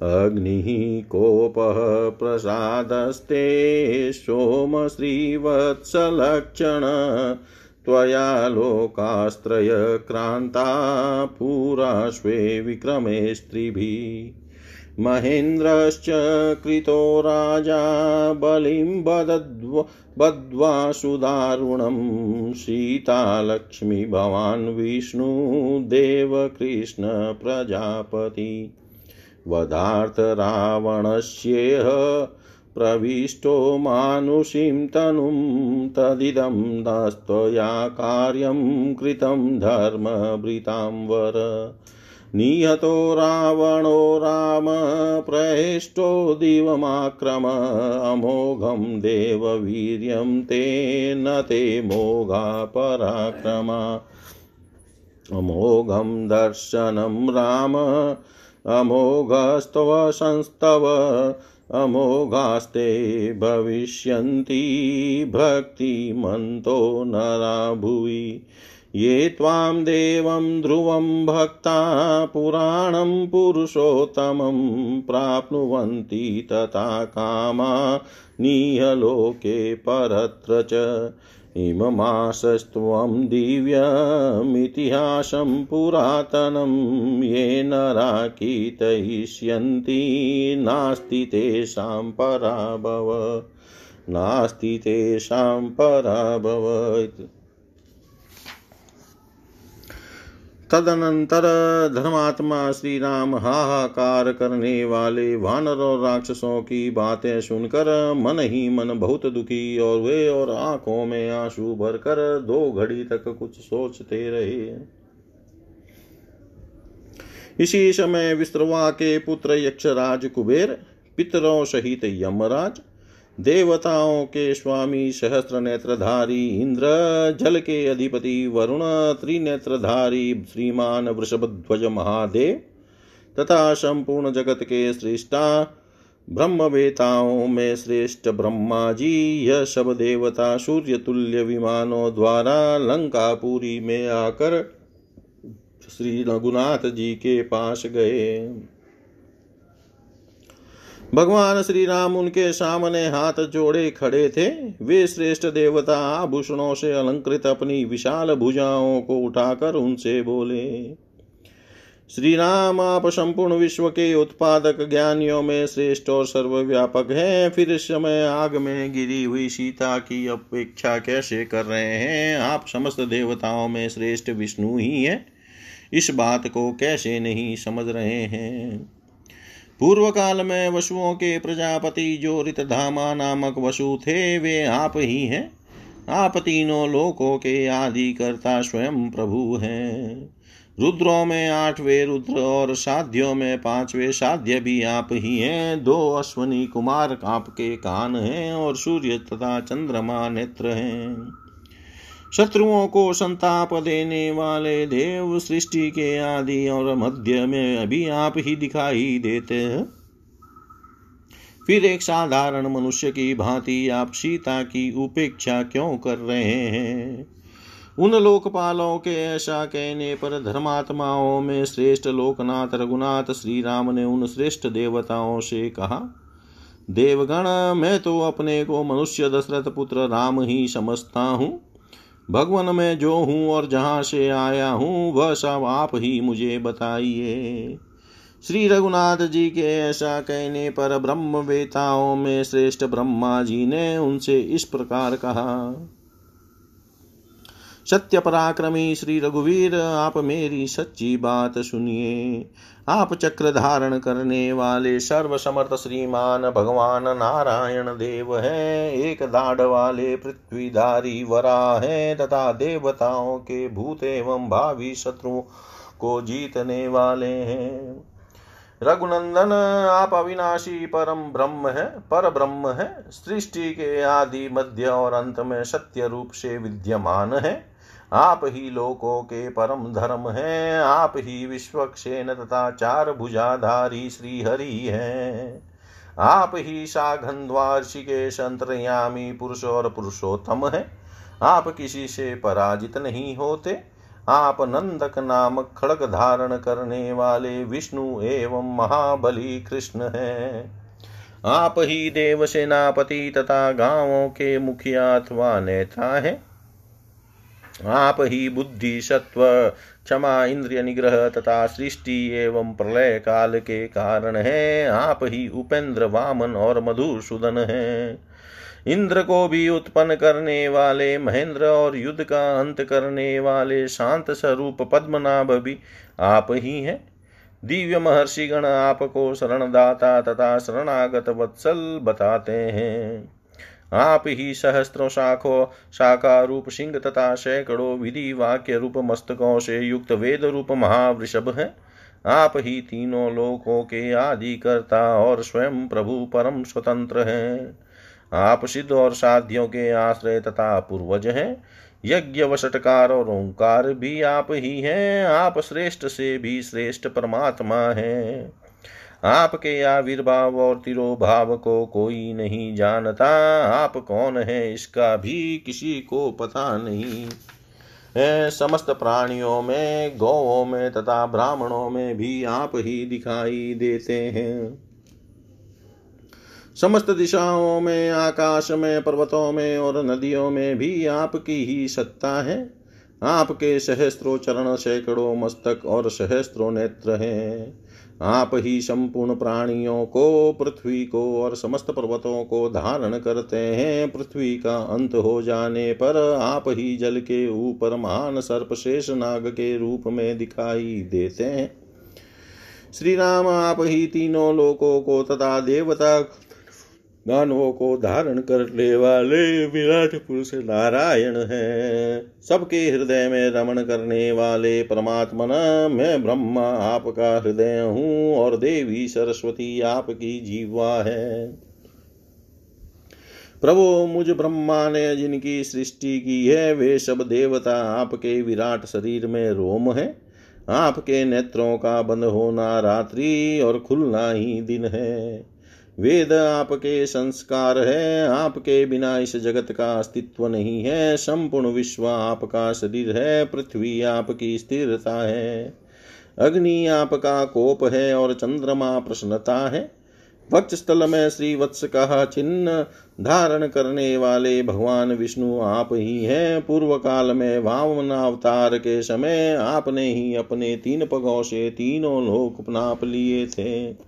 अग्निः कोपः प्रसादस्ते सोमश्रीवत्सलक्षण। त्वया लोकास्त्रयक्रान्ता पुरा स्वे विक्रमे स्त्रिभिः। महेन्द्रश्च कृतो राजा बलिं बदद्व बद्ध्वा सुदारुणं सीतालक्ष्मी भवान् विष्णुदेवकृष्णप्रजापति। वधार्थरावणस्येह प्रविष्टो मानुषीं तनुं तदिदं दस्त्वया कार्यं कृतं धर्मभृतां वर। निहतो रावणो राम प्रहेष्टो दिवमाक्रम अमोघं देववीर्यं ते न ते मोघा पराक्रमा अमोघं दर्शनं राम अमोघस्तव संस्तव, अमोघास्ते भविष्यन्ति भक्तिमन्तो नरा भुवि ये त्वां देवं ध्रुवं भक्ता, पुराणं पुरुषोत्तमं प्राप्नुवन्ति तथा कामा निहलोके परत्र च। इममासस्त्वं दिव्यमितिहासं पुरातनं ये नरा कीर्तयिष्यन्ति नास्ति तेषां पराभव नास्ति तेषां पराभव। तदनंतर धर्मात्मा श्री राम हाहाकार करने वाले वानर और राक्षसों की बातें सुनकर मन ही मन बहुत दुखी और वे और आँखों में आँसू भरकर दो घड़ी तक कुछ सोचते रहे। इसी समय विश्रवा के पुत्र यक्षराज कुबेर, पितरों सहित यमराज देवताओं के स्वामी सहस्त्र नेत्रधारी इंद्र, जल के अधिपति वरुण, त्रिनेत्रधारी श्रीमान वृषभध्वज महादेव तथा संपूर्ण जगत के श्रेष्ठा ब्रह्मवेताओं में श्रेष्ठ ब्रह्मा जी, यह सब देवता सूर्य तुल्य विमानों द्वारा लंकापुरी में आकर श्री रघुनाथ जी के पास गए। भगवान श्री राम उनके सामने हाथ जोड़े खड़े थे। वे श्रेष्ठ देवता आभूषणों से अलंकृत अपनी विशाल भुजाओं को उठाकर उनसे बोले श्री राम आप संपूर्ण विश्व के उत्पादक ज्ञानियों में श्रेष्ठ और सर्वव्यापक हैं। फिर इस समय आग में गिरी हुई सीता की अपेक्षा कैसे कर रहे हैं? आप समस्त देवताओं में श्रेष्ठ विष्णु ही हैं। इस बात को कैसे नहीं समझ रहे हैं? पूर्व काल में वसुओं के प्रजापति जो रितधामा नामक वसु थे, वे आप ही हैं। आप तीनों लोकों के आदि करता स्वयं प्रभु हैं। रुद्रों में आठवें रुद्र और साध्यों में पाँचवें साध्य भी आप ही हैं। दो अश्वनी कुमार आपके कान हैं और सूर्य तथा चंद्रमा नेत्र हैं। शत्रुओं को संताप देने वाले देव सृष्टि के आदि और मध्य में अभी आप ही दिखाई देते हैं। फिर एक साधारण मनुष्य की भांति आप सीता की उपेक्षा क्यों कर रहे हैं? उन लोकपालों के ऐसा कहने पर धर्मात्माओं में श्रेष्ठ लोकनाथ रघुनाथ श्री राम ने उन श्रेष्ठ देवताओं से कहा, देवगण, मैं तो अपने को मनुष्य दशरथ पुत्र राम ही समझता हूँ। भगवान, मैं जो हूँ और जहाँ से आया हूँ, वह सब आप ही मुझे बताइए। श्री रघुनाथ जी के ऐसा कहने पर ब्रह्म वेताओं में श्रेष्ठ ब्रह्मा जी ने उनसे इस प्रकार कहा सत्य पराक्रमी श्री रघुवीर, आप मेरी सच्ची बात सुनिए। आप चक्र धारण करने वाले सर्व समर्थ श्रीमान भगवान नारायण देव हैं। एक दाढ़ वाले पृथ्वीधारी वरा हैं तथा देवताओं के भूत एवं भावी शत्रुओं को जीतने वाले हैं। रघुनंदन, आप अविनाशी परम ब्रह्म है, पर ब्रह्म है। सृष्टि के आदि मध्य और अंत में सत्य रूप से विद्यमान है। आप ही लोकों के परम धर्म हैं, आप ही विश्वक्षेन तथा चार भुजाधारी श्री हरि है। आप ही साघन साघंद्वार्षिकेश अंतरयामी पुरुष और पुरुषोत्तम हैं। आप किसी से पराजित नहीं होते। आप नंदक नाम खड़ग धारण करने वाले विष्णु एवं महाबली कृष्ण हैं। आप ही देव सेनापति तथा गाँवों के मुखिया अथवा नेता हैं। आप ही बुद्धि सत्व क्षमा इंद्रिय निग्रह तथा सृष्टि एवं प्रलय काल के कारण है। आप ही उपेंद्र, वामन और मधुसूदन हैं। इंद्र को भी उत्पन्न करने वाले, महेंद्र और युद्ध का अंत करने वाले शांत स्वरूप पद्मनाभ भी आप ही हैं। दिव्य महर्षिगण आपको शरणदाता तथा शरणागत वत्सल बताते हैं। आप ही सहस्त्रों शाखों शाखा रूप सिंह तथा सैकड़ों विधि वाक्य रूप मस्तकों से युक्त वेद रूप महावृषभ है। आप ही तीनों लोकों के आदि करता और स्वयं प्रभु परम स्वतंत्र हैं। आप सिद्ध और साध्यों के आश्रय तथा पूर्वज हैं। यज्ञ वशटकार और ओंकार भी आप ही हैं। आप श्रेष्ठ से भी श्रेष्ठ परमात्मा हैं। आपके आविर्भाव और तिरोभाव को कोई नहीं जानता। आप कौन है, इसका भी किसी को पता नहीं। समस्त प्राणियों में गौों में तथा ब्राह्मणों में भी आप ही दिखाई देते हैं। समस्त दिशाओं में, आकाश में, पर्वतों में और नदियों में भी आपकी ही सत्ता है। आपके सहस्त्रों चरण सैकड़ों मस्तक और सहस्त्रों नेत्र हैं। आप ही संपूर्ण प्राणियों को, पृथ्वी को और समस्त पर्वतों को धारण करते हैं। पृथ्वी का अंत हो जाने पर आप ही जल के ऊपर महान सर्प शेष नाग के रूप में दिखाई देते हैं। श्री राम, आप ही तीनों लोकों को तथा देवता दानवों को धारण करने वाले विराट पुरुष नारायण है। सबके हृदय में रमण करने वाले परमात्मा मैं ब्रह्मा, आपका हृदय हूँ और देवी सरस्वती आपकी जीवा है। प्रभु, मुझ ब्रह्मा ने जिनकी सृष्टि की है, वे सब देवता आपके विराट शरीर में रोम है। आपके नेत्रों का बंद होना रात्रि और खुलना ही दिन है। वेद आपके संस्कार है, आपके बिना इस जगत का अस्तित्व नहीं है, संपूर्ण विश्व आपका शरीर है, पृथ्वी आपकी स्थिरता है। अग्नि आपका कोप है और चंद्रमा प्रसन्नता है। वक्ष स्थल में श्री वत्स का चिन्ह धारण करने वाले भगवान विष्णु आप ही हैं। पूर्व काल में वामन अवतार के समय आपने ही अपने तीन पगों से तीनों लोक नाप लिए थे।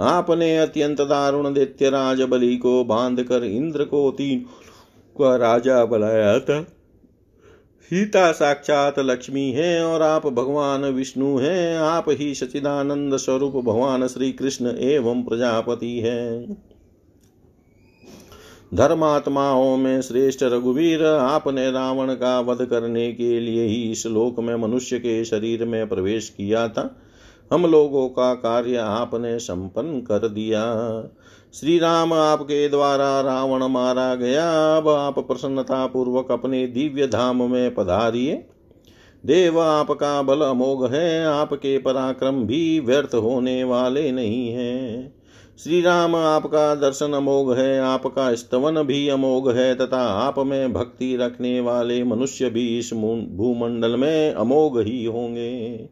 आपने अत्यंत दारुण दैत्य राज बलि को बाँध कर इंद्र को तीन का राजा बनाया था। सीता साक्षात लक्ष्मी है और आप भगवान विष्णु हैं। आप ही सचिदानंद स्वरूप भगवान श्री कृष्ण एवं प्रजापति है। धर्मात्माओं में श्रेष्ठ रघुवीर, आपने रावण का वध करने के लिए ही इस लोक में मनुष्य के शरीर में प्रवेश किया था। हम लोगों का कार्य आपने संपन्न कर दिया। श्री राम आपके द्वारा रावण मारा गया। अब आप प्रसन्नता पूर्वक अपने दिव्य धाम में पधारिए। देव आपका बल अमोघ है। आपके पराक्रम भी व्यर्थ होने वाले नहीं है। श्री राम आपका दर्शन अमोघ है। आपका स्तवन भी अमोघ है। तथा आप में भक्ति रखने वाले मनुष्य भी इस भूमंडल में अमोघ ही होंगे।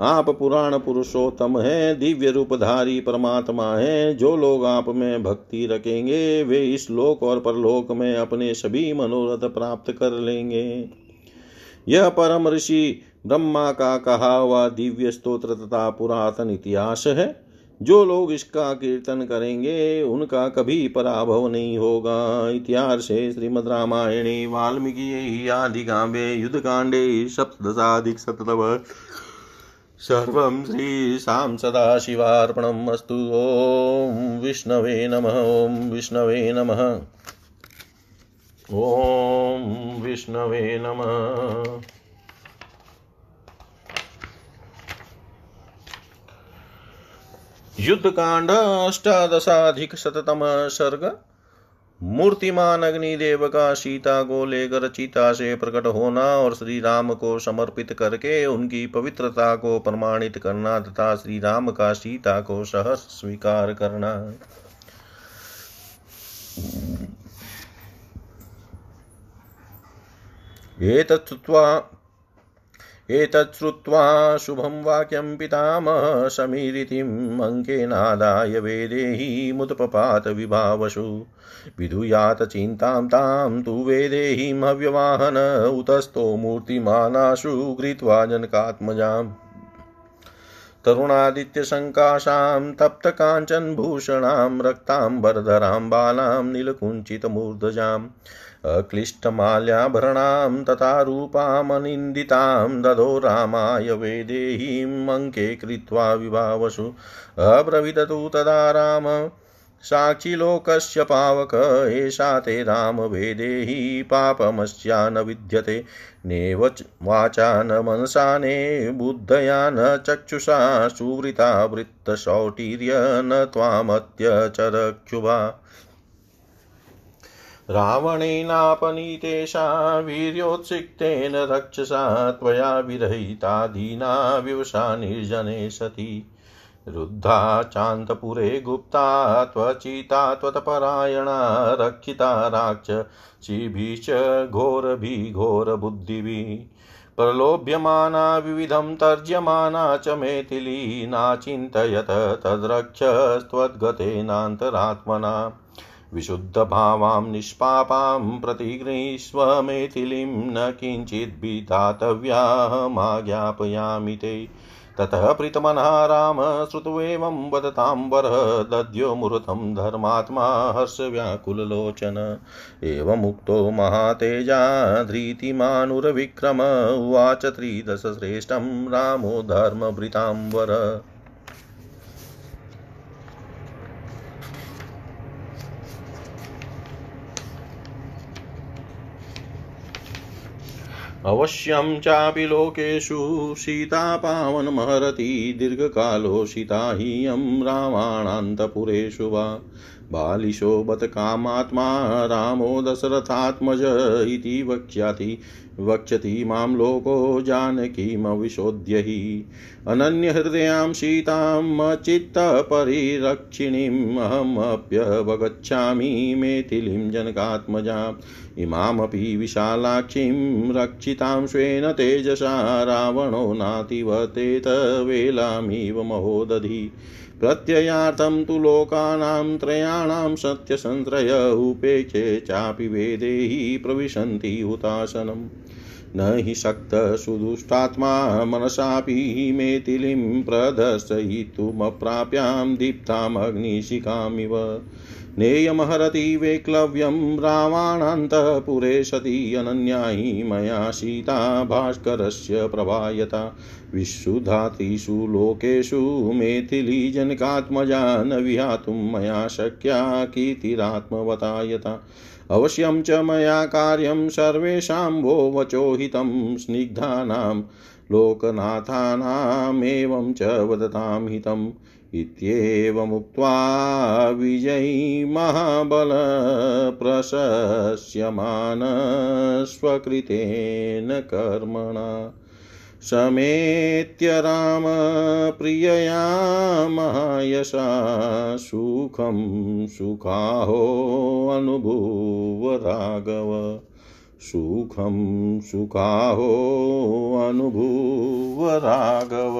आप पुराण पुरुषोत्तम हैं, दिव्य रूपधारी परमात्मा हैं, जो लोग आप में भक्ति रखेंगे, वे इस लोक और परलोक में अपने सभी मनोरथ प्राप्त कर लेंगे। यह परम ऋषि ब्रह्मा का कहा हुआ दिव्य स्त्रोत्र तथा पुरातन इतिहास है। जो लोग इसका कीर्तन करेंगे, उनका कभी पराभव नहीं होगा। इतिहास श्रीमद रामायणे, वाल्मीकि, आदि काव्ये युद्ध कांडे सप्तशाधिक शतव सर्वं श्रीशां सदाशिवार्पणम् अस्तु। ॐ विष्णवे नमः, ॐ विष्णवे नमः। ॐ विष्णवे नमः। युद्ध कांड सर्ग। मूर्तिमान अग्निदेव का सीता को लेकर चीता से प्रकट होना और श्री राम को समर्पित करके उनकी पवित्रता को प्रमाणित करना तथा श्री राम का सीता को सहस स्वीकार करना। एतत् श्रुत्वा शुभं वाक्यं पितामह समीरितिम् अङ्केनादाय वेदेहि विभावशु विधूयात चिन्तां तां तु वेदेहिमव्यवाहन उतस्थो मूर्तिमानाशु कृत्वा जनकात्मजाम् तरुणादित्यशङ्काशां तप्तकाञ्चनभूषणां रक्ताम्बरधरां बालां नीलकुञ्चितमूर्धजाम् अक्लिष्टमाल्याभरणां तथा रूपामनिन्दितां ददो रामाय वेदेहीम् अङ्के कृत्वा विभावसु। अब्रवीदतु तदा राम। साक्षिलोकस्य पावक, एषा ते रामवेदेहि पापमस्या न विद्यते। नेव वाचा न मनसा, ने बुद्धया न चक्षुषा, सुवृता वृत्तशौटीर्य न त्वामत्यचरक्षुभा रावणेनापनीतेषा, वीर्योत्सिक्तेन रक्षसा, त्वया विरहिता, दीना, विवशा, निर्जने सती। रुद्धा चान्तपुरे गुप्ता, त्वचिता, त्वत्परायणा, रक्षिता राक्षसीभिश्च घोरभिघोरबुद्धिभिः प्रलोभ्यमाना, विविधं तर्ज्यमाना च मैथिली नाचिन्तयत तद्रक्षस्त्वद्गतेनान्तरात्मना, विशुद्धभावां, निष्पापां, प्रतिगृहीष्व मैथिलीं, न किञ्चिद्विधातव्याहमाज्ञापयामि ते। ततः प्रीतमनः राम श्रुत्वेवं वदतां वरः दद्यो मुहूर्तं धर्मात्मा हर्षव्याकुललोचन। एवमुक्तो महातेजा धृतिमानुरविक्रम उवाच त्रिदशश्रेष्ठं रामो धर्मभृतां अवश्यं चापि लोकेषु सीता पावनमहरति दीर्घकालोषिता हि यं रामाणान्तपुरेषु वा। बालिशो बत कामात्मा रामो दशरथात्मज इति वक्ष्याति। वक्षति माँ लोको जानकीमविशोध्य हि अनन्यहृदयां सीतामचित्तपरिरक्षिणीम् अहमप्यवगच्छामि मेथिलीं जनकात्मजाम् इमामपि विशालाक्षीं रक्षितां स्वेन तेजसा रावणो नातिवतेत वेलामिव महोदधि। प्रत्ययार्थं तु लोकानां त्रयाणां सत्यसन्त्रय उपेक्षे चापि वेदेहि प्रविशन्ति न हि शक्तसुदुष्टात्मा मनसापि मेथिलीं प्रदर्शयितुमप्राप्यां दीप्तामग्निशिखामिव नेयमहरति वैक्लव्यं रावाणान्तःपुरे सति अनन्यायी मया सीता भास्करस्य प्रभायता। विशुधातिषु लोकेषु मेथिलीजनकात्मजा न विहातुं मया शक्या कीर्तिरात्मवतायता। अवश्यं च मया कार्यं सर्वेषां वो वचोहितं स्निग्धानां लोकनाथानामेवं च वदतां हितम् इत्येवमुक्त्वा विजयी महाबलप्रशस्यमान स्वकृतेन कर्मणा समेत्य रामप्रियया महायशा सुखं सुखाहोऽनुभूव राघव। सुखं सुखाहोऽनुभूव राघव।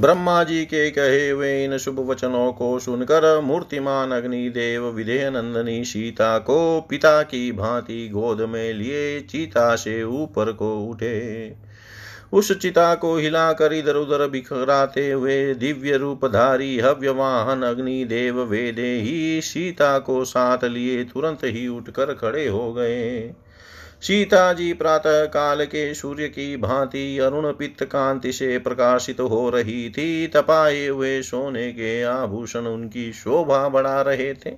ब्रह्मा जी के कहे हुए इन शुभ वचनों को सुनकर मूर्तिमान अग्निदेव विधेय नंदनी सीता को पिता की भांति गोद में लिए चीता से ऊपर को उठे। उस चिता को हिलाकर इधर उधर बिखराते हुए दिव्य रूपधारी हव्य वाहन अग्निदेव वेदे ही सीता को साथ लिए तुरंत ही उठकर खड़े हो गए। सीता जी प्रातः काल के सूर्य की भांति अरुण पित्त कांति से प्रकाशित हो रही थी। तपाए हुए सोने के आभूषण उनकी शोभा बढ़ा रहे थे।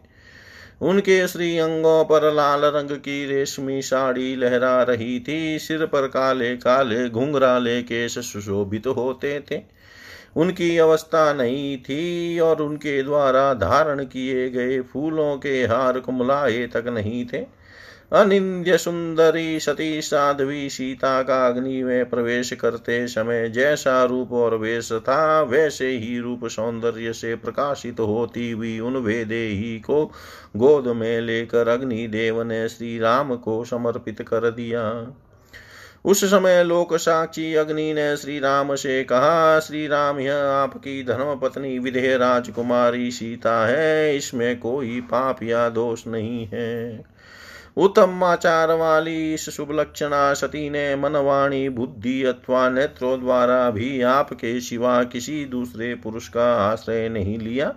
उनके श्री अंगों पर लाल रंग की रेशमी साड़ी लहरा रही थी। सिर पर काले काले घुंघराले केश सुशोभित होते थे। उनकी अवस्था नहीं थी और उनके द्वारा धारण किए गए फूलों के हार कुमलाए तक नहीं थे। अनिंद्य सुंदरी सती साध्वी सीता का अग्नि में प्रवेश करते समय जैसा रूप और वेश था वैसे ही रूप सौंदर्य से प्रकाशित होती हुई उन वेदे ही को गोद में लेकर अग्निदेव ने श्री राम को समर्पित कर दिया। उस समय लोक साक्षी अग्नि ने श्री राम से कहा श्री राम यह आपकी धर्म पत्नी विधेय राजकुमारी सीता है, इसमें कोई पाप या दोष नहीं है। उत्तम आचार वाली इस शुभ लक्षणा सती ने मनवाणी, बुद्धि अथवा नेत्रों द्वारा भी आपके सिवा किसी दूसरे पुरुष का आश्रय नहीं लिया।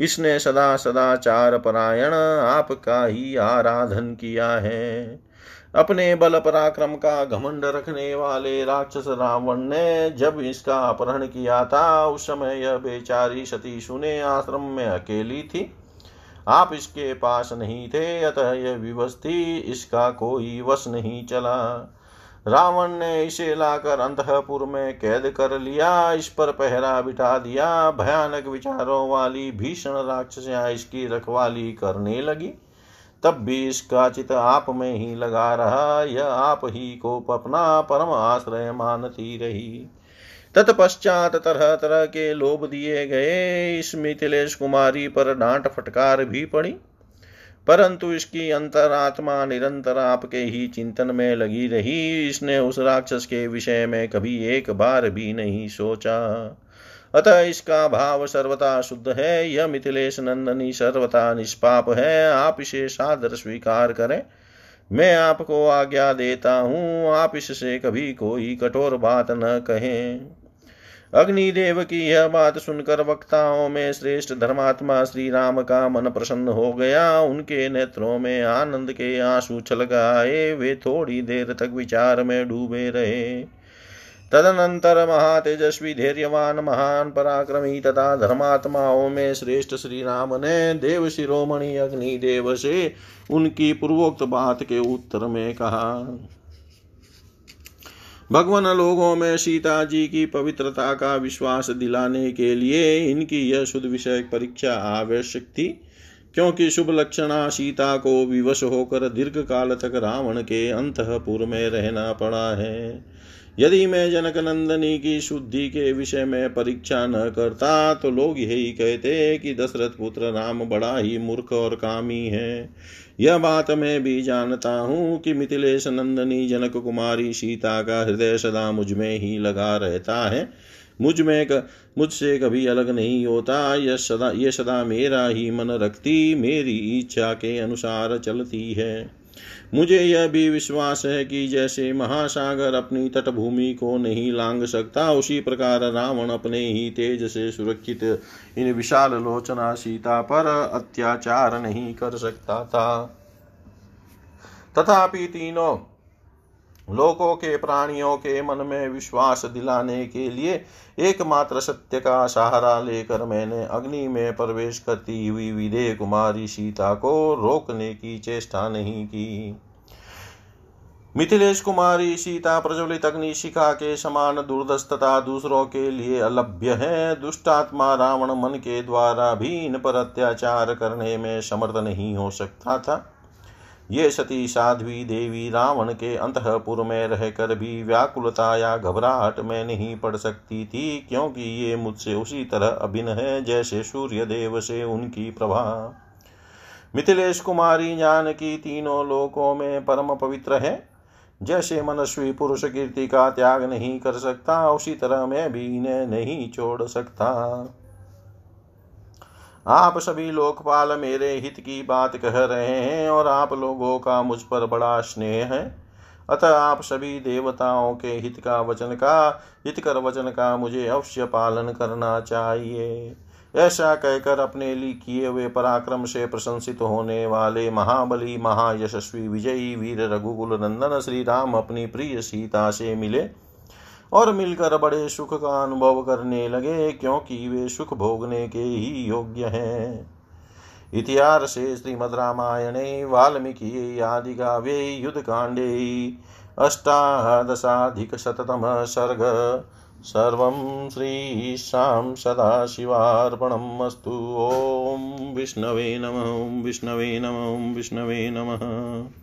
इसने सदा सदाचार परायण आपका ही आराधन किया है। अपने बल पराक्रम का घमंड रखने वाले राक्षस रावण ने जब इसका अपहरण किया था, उस समय यह बेचारी सती सुने आश्रम में अकेली थी। आप इसके पास नहीं थे, अतः यह विवश थी इसका कोई वश नहीं चला। रावण ने इसे लाकर अंतपुर में कैद कर लिया, इस पर पहरा बिठा दिया। भयानक विचारों वाली भीषण राक्षसियाँ इसकी रखवाली करने लगी। तब भी इसका चित आप में ही लगा रहा, यह आप ही को अपना परम आश्रय मानती रही। तत्पश्चात तरह तरह के लोभ दिए गए। इस मिथिलेश कुमारी पर डांट फटकार भी पड़ी। परंतु इसकी अंतरात्मा निरंतर आपके ही चिंतन में लगी रही। इसने उस राक्षस के विषय में कभी एक बार भी नहीं सोचा। अतः इसका भाव सर्वथा शुद्ध है। यह मिथिलेश नंदनी सर्वथा निष्पाप है। आप इसे सादर स्वीकार करें। मैं आपको आज्ञा देता हूँ। आप इससे कभी कोई कठोर बात न कहें। अग्निदेव की यह बात सुनकर वक्ताओं में श्रेष्ठ धर्मात्मा श्री राम का मन प्रसन्न हो गया। उनके नेत्रों में आनंद के आँसू छलक आए। वे थोड़ी देर तक विचार में डूबे रहे। तदनंतर महातेजस्वी, धैर्यवान, महान, पराक्रमी तथा धर्मात्माओं में श्रेष्ठ श्री राम ने देव शिरोमणि अग्निदेव से उनकी पूर्वोक्त बात के उत्तर में कहा। भगवान लोगों में सीता जी की पवित्रता का विश्वास दिलाने के लिए इनकी यह शुद्ध विषय परीक्षा आवश्यक थी, क्योंकि शुभ लक्षणा सीता को विवश होकर दीर्घ काल तक रावण के अंतपुर में रहना पड़ा है। यदि मैं जनक नंदनी की शुद्धि के विषय में परीक्षा न करता तो लोग यही कहते कि दशरथ पुत्र राम बड़ा ही मूर्ख और कामी है। यह बात मैं भी जानता हूँ कि मिथिलेश नंदनी जनक कुमारी सीता का हृदय सदा मुझमें ही लगा रहता है। मुझमें क, मुझसे कभी अलग नहीं होता। यह सदा यह सदा मेरा ही मन रखती मेरी इच्छा के अनुसार चलती है। मुझे यह भी विश्वास है कि जैसे महासागर अपनी तटभूमि को नहीं लांग सकता, उसी प्रकार रावण अपने ही तेज से सुरक्षित इन विशाल लोचना सीता पर अत्याचार नहीं कर सकता था। तथापि तीनों लोकों के प्राणियों के मन में विश्वास दिलाने के लिए एकमात्र सत्य का सहारा लेकर मैंने अग्नि में प्रवेश करती हुई विदे कुमारी सीता को रोकने की चेष्टा नहीं की। मिथिलेश कुमारी सीता प्रज्वलित अग्निशिखा के समान दुर्दस्तता दूसरों के लिए अलभ्य है। दुष्टात्मा रावण मन के द्वारा भी इन पर अत्याचार करने में समर्थ नहीं हो सकता था। ये सती साध्वी देवी रावण के अंतपुर में रहकर भी व्याकुलता या घबराहट में नहीं पड़ सकती थी, क्योंकि ये मुझसे उसी तरह अभिन्न है जैसे सूर्य देव से उनकी प्रभा। मिथिलेश कुमारी ज्ञान की तीनों लोकों में परम पवित्र है। जैसे मनस्वी पुरुष कीर्ति का त्याग नहीं कर सकता, उसी तरह मैं भी इन्हें नहीं छोड़ सकता। आप सभी लोकपाल मेरे हित की बात कह रहे हैं और आप लोगों का मुझ पर बड़ा स्नेह है। अतः आप सभी देवताओं के हित का वचन का हित कर वचन का मुझे अवश्य पालन करना चाहिए। ऐसा कहकर अपने लिए किए हुए पराक्रम से प्रशंसित होने वाले महाबली, महायशस्वी, विजयी वीर रघुकुल नंदन श्री राम अपनी प्रिय सीता से मिले। और मिलकर बड़े सुख का अनुभव करने लगे, क्योंकि वे सुख भोगने के ही योग्य हैं। इतिहास से श्रीमद रामायणे, वाल्मीकि आदि युद्ध कांडे, अष्टादशाधिक शततम सर्ग। सर्वं श्रीशां सदाशिवार्पणम् अस्तु। ॐ विष्णवे नमः विष्णवे नमः विष्णवे नमः।